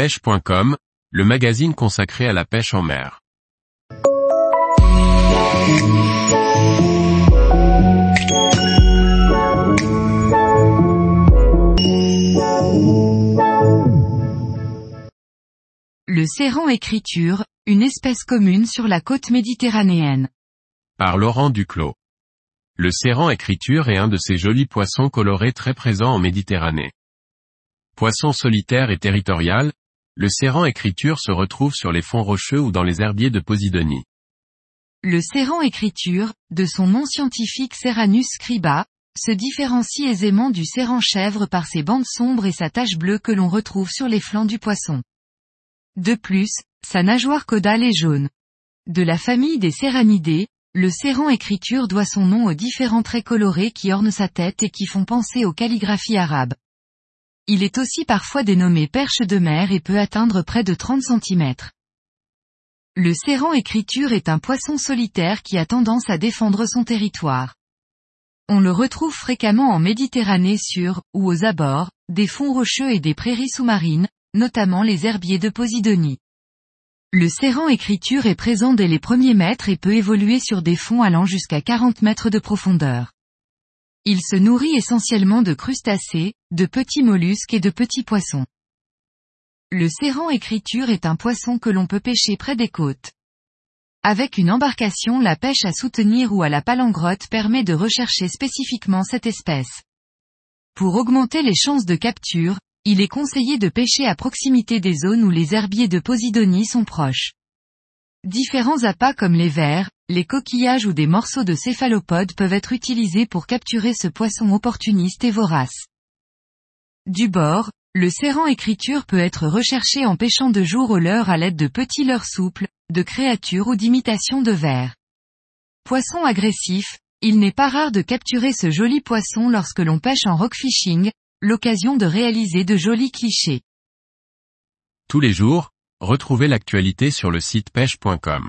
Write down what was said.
pêche.com, le magazine consacré à la pêche en mer. Le séran écriture, une espèce commune sur la côte méditerranéenne. Par Laurent Duclos. Le séran écriture est un de ces jolis poissons colorés très présents en Méditerranée. Poisson solitaire et territorial, le séran écriture se retrouve sur les fonds rocheux ou dans les herbiers de Posidonie. Le séran écriture, de son nom scientifique Serranus scriba, se différencie aisément du séran chèvre par ses bandes sombres et sa tache bleue que l'on retrouve sur les flancs du poisson. De plus, sa nageoire caudale est jaune. De la famille des serranidés, le séran écriture doit son nom aux différents traits colorés qui ornent sa tête et qui font penser aux calligraphies arabes. Il est aussi parfois dénommé perche de mer et peut atteindre près de 30 cm. Le séran écriture est un poisson solitaire qui a tendance à défendre son territoire. On le retrouve fréquemment en Méditerranée sur, ou aux abords, des fonds rocheux et des prairies sous-marines, notamment les herbiers de Posidonie. Le serrant écriture est présent dès les premiers mètres et peut évoluer sur des fonds allant jusqu'à 40 mètres de profondeur. Il se nourrit essentiellement de crustacés, de petits mollusques et de petits poissons. Le serrant écriture est un poisson que l'on peut pêcher près des côtes. Avec une embarcation la pêche à soutenir ou à la palangrotte permet de rechercher spécifiquement cette espèce. Pour augmenter les chances de capture, il est conseillé de pêcher à proximité des zones où les herbiers de Posidonie sont proches. Différents appâts comme les vers, les coquillages ou des morceaux de céphalopodes peuvent être utilisés pour capturer ce poisson opportuniste et vorace. Du bord, le serrant écriture peut être recherché en pêchant de jour au leurre à l'aide de petits leurres souples, de créatures ou d'imitations de vers. Poisson agressif, il n'est pas rare de capturer ce joli poisson lorsque l'on pêche en rockfishing, l'occasion de réaliser de jolis clichés. Tous les jours, retrouvez l'actualité sur le site pêche.com.